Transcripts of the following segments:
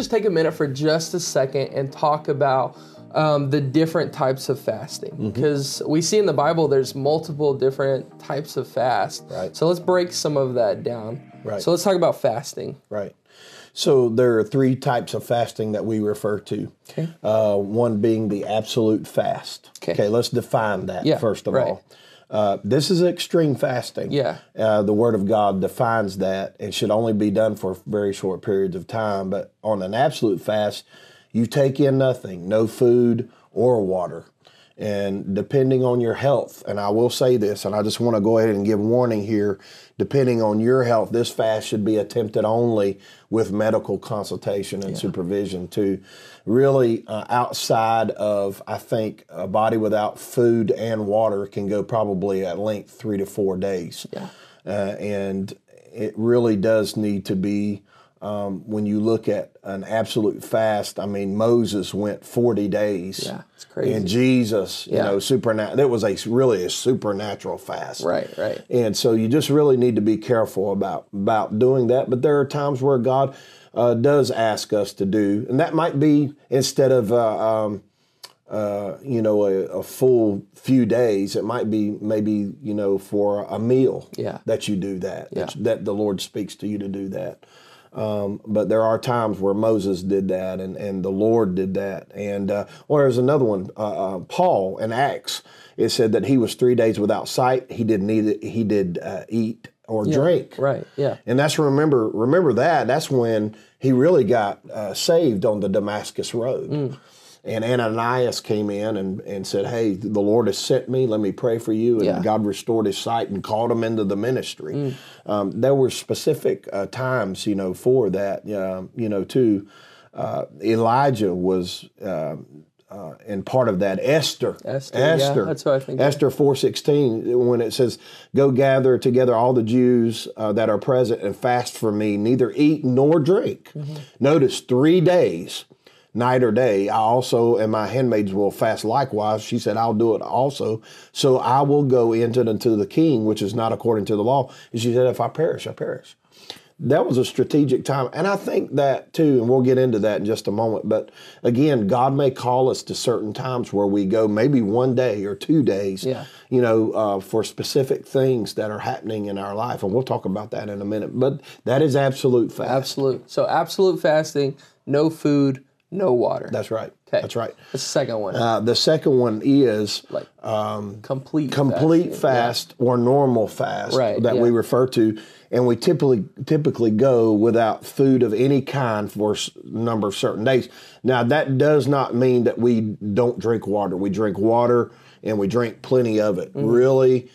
just take a minute for just a second and talk about um, the different types of fasting Mm-hmm. because we see in the Bible there's multiple different types of fast. Right. So let's break some of that down. Right. So let's talk about fasting. Right. So there are three types of fasting that we refer to. Okay. Uh, one being the absolute fast. Okay. let's define that Yeah, first of right. all. Uh, this is extreme fasting. Yeah. Uh, the Word of God defines that it should only be done for very short periods of time. But on an absolute fast, you take in nothing, no food or water. And depending on your health, and I will say this, and I just want to go ahead and give warning here depending on your health, this fast should be attempted only with medical consultation and supervision to really uh, outside of, I think, a body without food and water can go probably at length three to four days. Yeah. Uh, and it really does need to be um, when you look at an absolute fast. I mean, Moses went 40 days. Yeah, it's crazy. And Jesus, you know, supernatural. That was a really a supernatural fast. Right, right. And so you just really need to be careful about about doing that. But there are times where God uh, does ask us to do, and that might be instead of uh, um, uh, you know a, a full few days, it might be maybe you know for a meal Yeah. that you do that that, that the Lord speaks to you to do that. Um, but there are times where Moses did that, and, and the Lord did that, and uh, or there's another one, uh, uh, Paul in Acts. It said that he was three days without sight. He didn't eat. He did uh, eat or drink. Right. Yeah. And that's remember remember that that's when he really got uh, saved on the Damascus road. Mm. And Ananias came in and, and said, Hey, the Lord has sent me. Let me pray for you. And Yeah. Mm. God restored his sight and called him into the ministry. Um, there were specific uh, times, you know, for that. Um, you know, too. Uh, Elijah was uh, uh, and part of that. Esther, Esther, yeah, that's what I think. Esther four sixteen, when it says, "Go gather together all the Jews uh, that are present and fast for me, neither eat nor drink." Mm-hmm. Notice three days, night or day. I also and my handmaids will fast likewise. She said, "I'll do it also." So I will go into unto the king, which is not according to the law. And she said, "If I perish, I perish." that was a strategic time. And I think that too, and we'll get into that in just a moment. But again, God may call us to certain times where we go maybe one day or two days, Yeah. you know, uh, for specific things that are happening in our life. And we'll talk about that in a minute. But that is absolute fact. Absolute. So absolute fasting, no food, no water. That's right. Okay. That's right. the second one. Uh, the second one is like complete complete fasting. fast or normal fast Right, that we refer to, and we typically typically go without food of any kind for a number of certain days. Now that does not mean that we don't drink water. We drink water and we drink plenty of it. Mm-hmm. Really.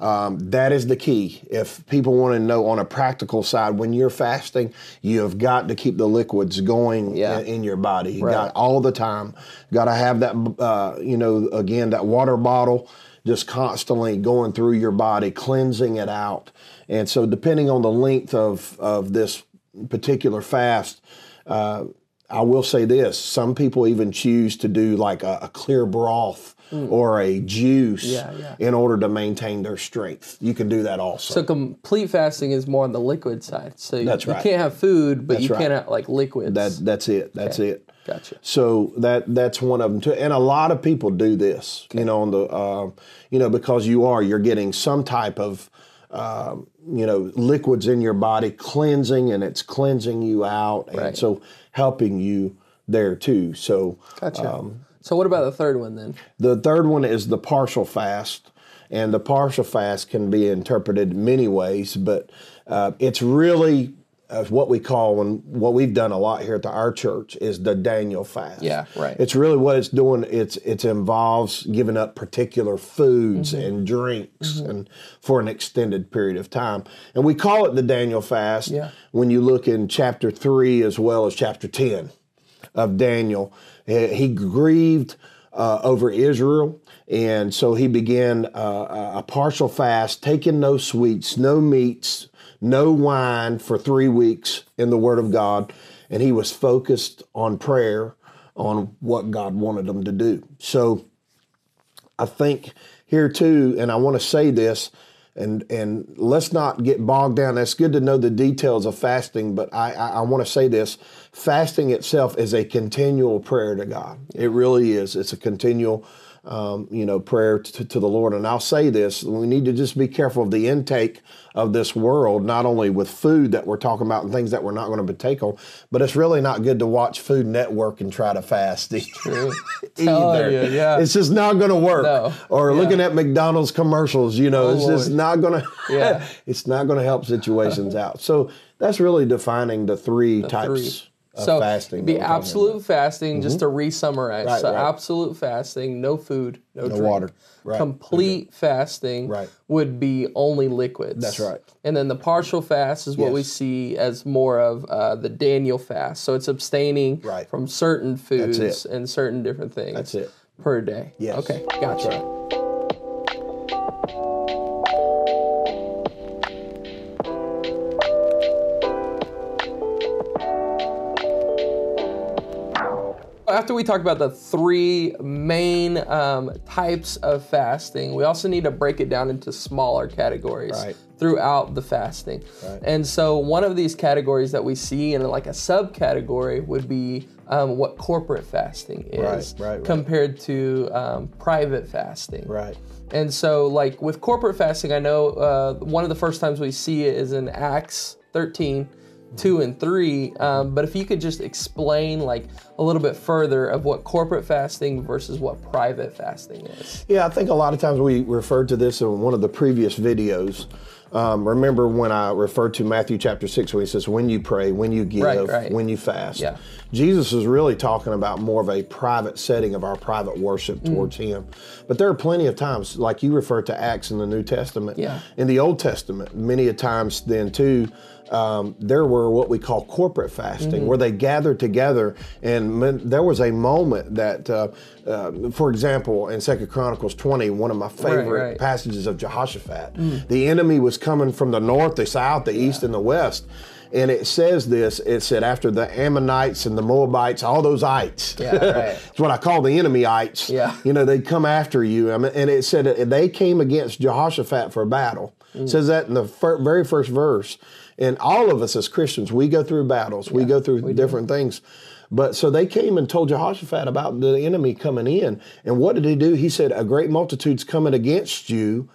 Um, that is the key. If people want to know on a practical side, when you're fasting, you have got to keep the liquids going Yeah. in, in your body. You Right. got all the time. Got to have that, uh, you know, again, that water bottle just constantly going through your body, cleansing it out. And so, depending on the length of, of this particular fast, uh, I will say this some people even choose to do like a, a clear broth or a juice Mm. Yeah, yeah. in order to maintain their strength. You can do that also. So complete fasting is more on the liquid side. So you, That's you can't have food, but That's you right. can't have like liquids. that, that's it. That's Okay. it. Gotcha. So that that's one of them too, and a lot of people do this. You know, on the uh, you know because you are you're getting some type of um, you know liquids in your body cleansing, and it's cleansing you out, and Right. so helping you there too. So Gotcha. um, so what about the third one then? the third one is the partial fast, and the partial fast can be interpreted many ways, but uh, it's really uh, what we call and what we've done a lot here at the, our church is the Daniel fast. Yeah, right. It's really what it's doing. It's it involves giving up particular foods Mm-hmm. and drinks and for an extended period of time, and we call it the Daniel fast. Yeah. When you look in chapter three as well as chapter ten of Daniel. He he grieved uh, over Israel, and so he began uh, a partial fast, taking no sweets, no meats, no wine for three weeks in the Word of God, and he was focused on prayer, on what God wanted him to do. So I think here too, and I want to say this, and and let's not get bogged down. That's good to know the details of fasting, but I I, I want to say this: fasting itself is a continual prayer to God. It really is. It's a continual um, you know, prayer to, to, the Lord. And I'll say this: we need to just be careful of the intake of this world, not only with food that we're talking about and things that we're not going to take on, but it's really not good to watch Food Network and try to fast either. either. You, yeah. It's just not going to work. No. Or yeah. looking at McDonald's commercials, you know, Oh, it's just not going to. Yeah. it's not going to help situations out. So that's really defining the three types. three. So fasting. be we're talking absolute fasting, just to re-summarize. Right, so right. absolute fasting, no food, no, No drink. water. Right. Complete fasting Right. would be only liquids. That's right. And then the partial fast is what we see as more of uh, the Daniel fast. So it's abstaining from certain foods and certain different things. That's it. Per day. Yes. Okay, gotcha. After we talk about the three main um, types of fasting, we also need to break it down into smaller categories Right. throughout the fasting. Right. And so, one of these categories that we see in like a subcategory would be um, what corporate fasting is Right, right, compared to um, private fasting. Right. And so, like with corporate fasting, I know uh, one of the first times we see it is in Acts 13, 2 and 3. Um, but if you could just explain, like, a little bit further of what corporate fasting versus what private fasting is. Yeah, I think a lot of times we referred to this in one of the previous videos. Um, remember when I referred to Matthew chapter 6 when he says, when you pray, when you give, Right, right. when you fast. Yeah. Jesus is really talking about more of a private setting of our private worship Mm. towards him. But there are plenty of times, like you referred to Acts in the New Testament. Yeah. In the Old Testament, many a times then too, um, there were what we call corporate fasting, Mm-hmm. where they gathered together, and men- there was a moment that, uh, uh, for example, in Second Chronicles 20, one of my favorite right. Mm. passages of Jehoshaphat, the enemy was coming from the north, the south, the east, and the west. And it says this. It said after the Ammonites and the Moabites, all those ites. Yeah, right. it's what I call the enemy-ites. Yeah. You know, they'd come after you. And it said they came against Jehoshaphat for battle. Mm. It says that in the fir- very first verse. And all of us as Christians, we go through battles. we go through different things. But so they came and told Jehoshaphat about the enemy coming in. And what did he do? He said, A great multitude's coming against you.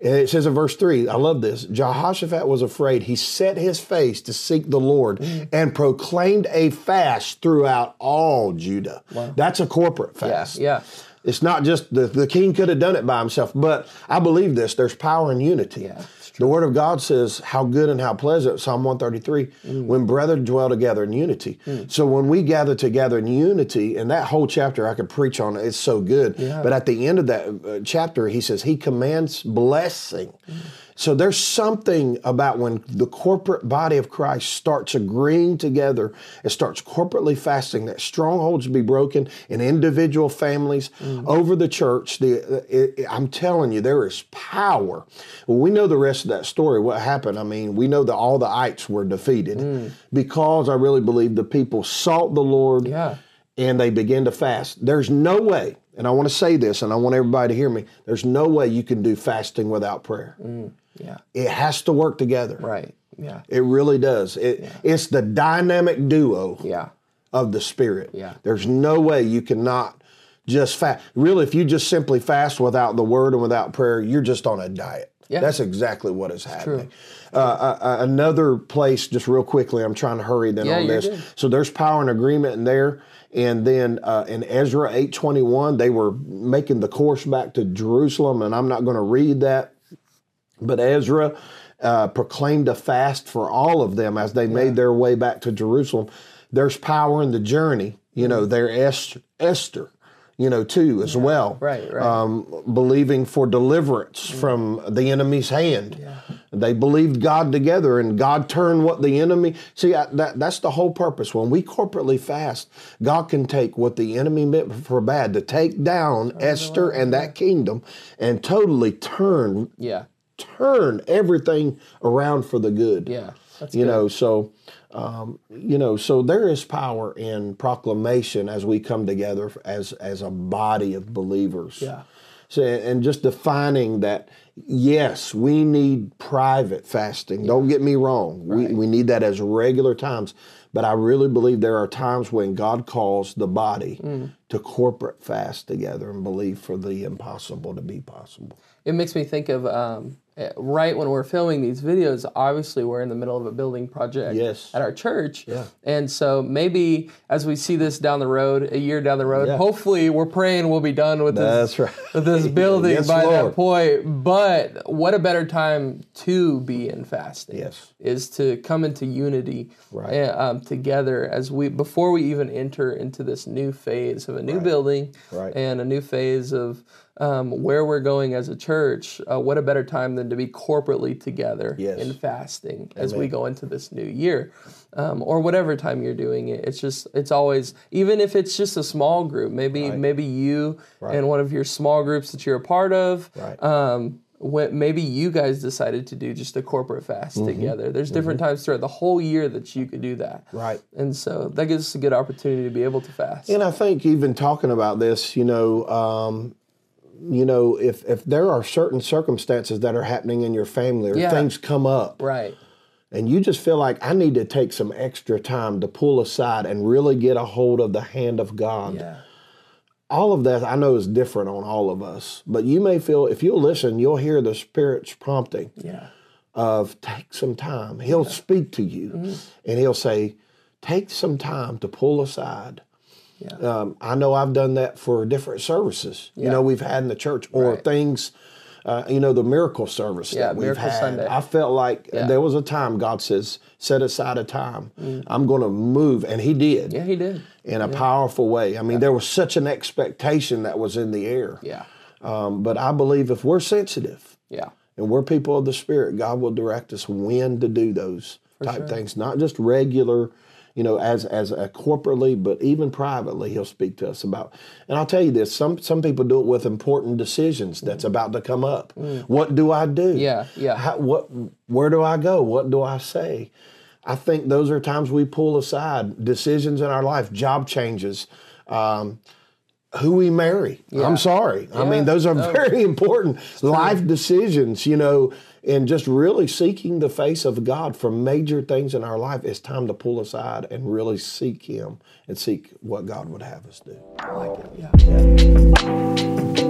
And it says in verse 3, I love this. Jehoshaphat was afraid. He set his face to seek the Lord mm. and proclaimed a fast throughout all Judah. That's a corporate Yeah, fast. yeah. It's not just the, the king could have done it by himself, but I believe this there's power in unity. Yeah, The word of God says how good and how pleasant, Psalm 133, Mm. when brethren dwell together in unity. So when we gather together in unity, and that whole chapter I could preach on, it's so good. But at the end of that uh, chapter, he says he commands blessing. Mm. So there's something about when the corporate body of Christ starts agreeing together, it starts corporately fasting, that strongholds be broken in individual families mm. over the church. The it, it- I'm telling you, there is power. Well, we know the rest of that story. What happened? I mean, we know that all the ites were defeated mm. because I really believe the people sought the Lord Yeah. and they begin to fast. There's no way, and I want to say this, and I want everybody to hear me. There's no way you can do fasting without prayer. Mm. Yeah. It has to work together. Right. Yeah. It really does. It, It's the dynamic duo Yeah. of the Spirit. Yeah. There's no way you cannot just fast. Really, if you just simply fast without the Word and without prayer, you're just on a diet. Yeah. That's exactly what is happening. Uh, uh, uh, another place, just real quickly, I'm trying to hurry then Yeah, on this. good. So there's power and agreement in there. And then uh, in Ezra 8:21, they were making the course back to Jerusalem, and I'm not going to read that. But Ezra uh, proclaimed a fast for all of them as they made their way back to Jerusalem. There's power in the journey. You know, there Esther, Esther, you know, too, as well. Right, right. Um, believing for deliverance from the enemy's hand. They believed God together, and God turned what the enemy. See, I, that, that's the whole purpose. When we corporately fast, God can take what the enemy meant for bad to take down Esther and that kingdom and totally turn Yeah. Turn everything around for the good. Yeah. That's You good. know, so um, you know, so there is power in proclamation as we come together as as a body of believers. Yeah. So, and just defining that, yes, we need private fasting. Don't get me wrong. We, we need that as regular times. But I really believe there are times when God calls the body Mm. to corporate fast together and believe for the impossible to be possible. It makes me think of um, right when we're filming these videos. Obviously, we're in the middle of a building project Yes. at our church, Yeah. and so maybe as we see this down the road, a year down the road, Yeah. hopefully we're praying we'll be done with this right. with this building Yes, by that point. But what a better time to be in fasting Yes. is to come into unity Right. eh, um, together as we before we even enter into this new phase of a new building Right. and a new phase of um, where we're going as a church. Uh, what a better time than to be corporately together Yes. in fasting as we go into this new year, um, or whatever time you're doing it. It's just it's always even if it's just a small group. Maybe maybe you and one of your small groups that you're a part of. Right. Um, what maybe you guys decided to do just a corporate fast Mm-hmm. together. There's different times throughout the whole year that you could do that. Right. And so that gives us a good opportunity to be able to fast. And I think even talking about this, you know, um, you know, if if there are certain circumstances that are happening in your family or Yeah. things come up, Right. and you just feel like I need to take some extra time to pull aside and really get a hold of the hand of God. Yeah. All of that I know is different on all of us, but you may feel if you'll listen, you'll hear the Spirit's prompting Yeah. of take some time. He'll speak to you Mm-hmm. and he'll say, take some time to pull aside. Yeah. Um, I know I've done that for different services, you know, we've had in the church or Right. things, uh, you know, the miracle service Yeah, that we've Miracle had. Sunday. I felt like Yeah. there was a time God says, set aside a time. I'm going to move. And He did Mm. Yeah, he did. in a powerful way. I mean, there was such an expectation that was in the air. Yeah. Um, but I believe if we're sensitive, Yeah. and we're people of the Spirit, God will direct us when to do those type things, not just regular, you know, as as a corporately, but even privately, He'll speak to us about. And I'll tell you this: some some people do it with important decisions that's about to come up. What do I do? Mm. Yeah, yeah. How, what? Where do I go? What do I say? I think those are times we pull aside decisions in our life, job changes. Um, who we marry. I'm sorry. I mean, those are very important life decisions, you know, and just really seeking the face of God for major things in our life. It's time to pull aside and really seek Him and seek what God would have us do. I like it. Yeah.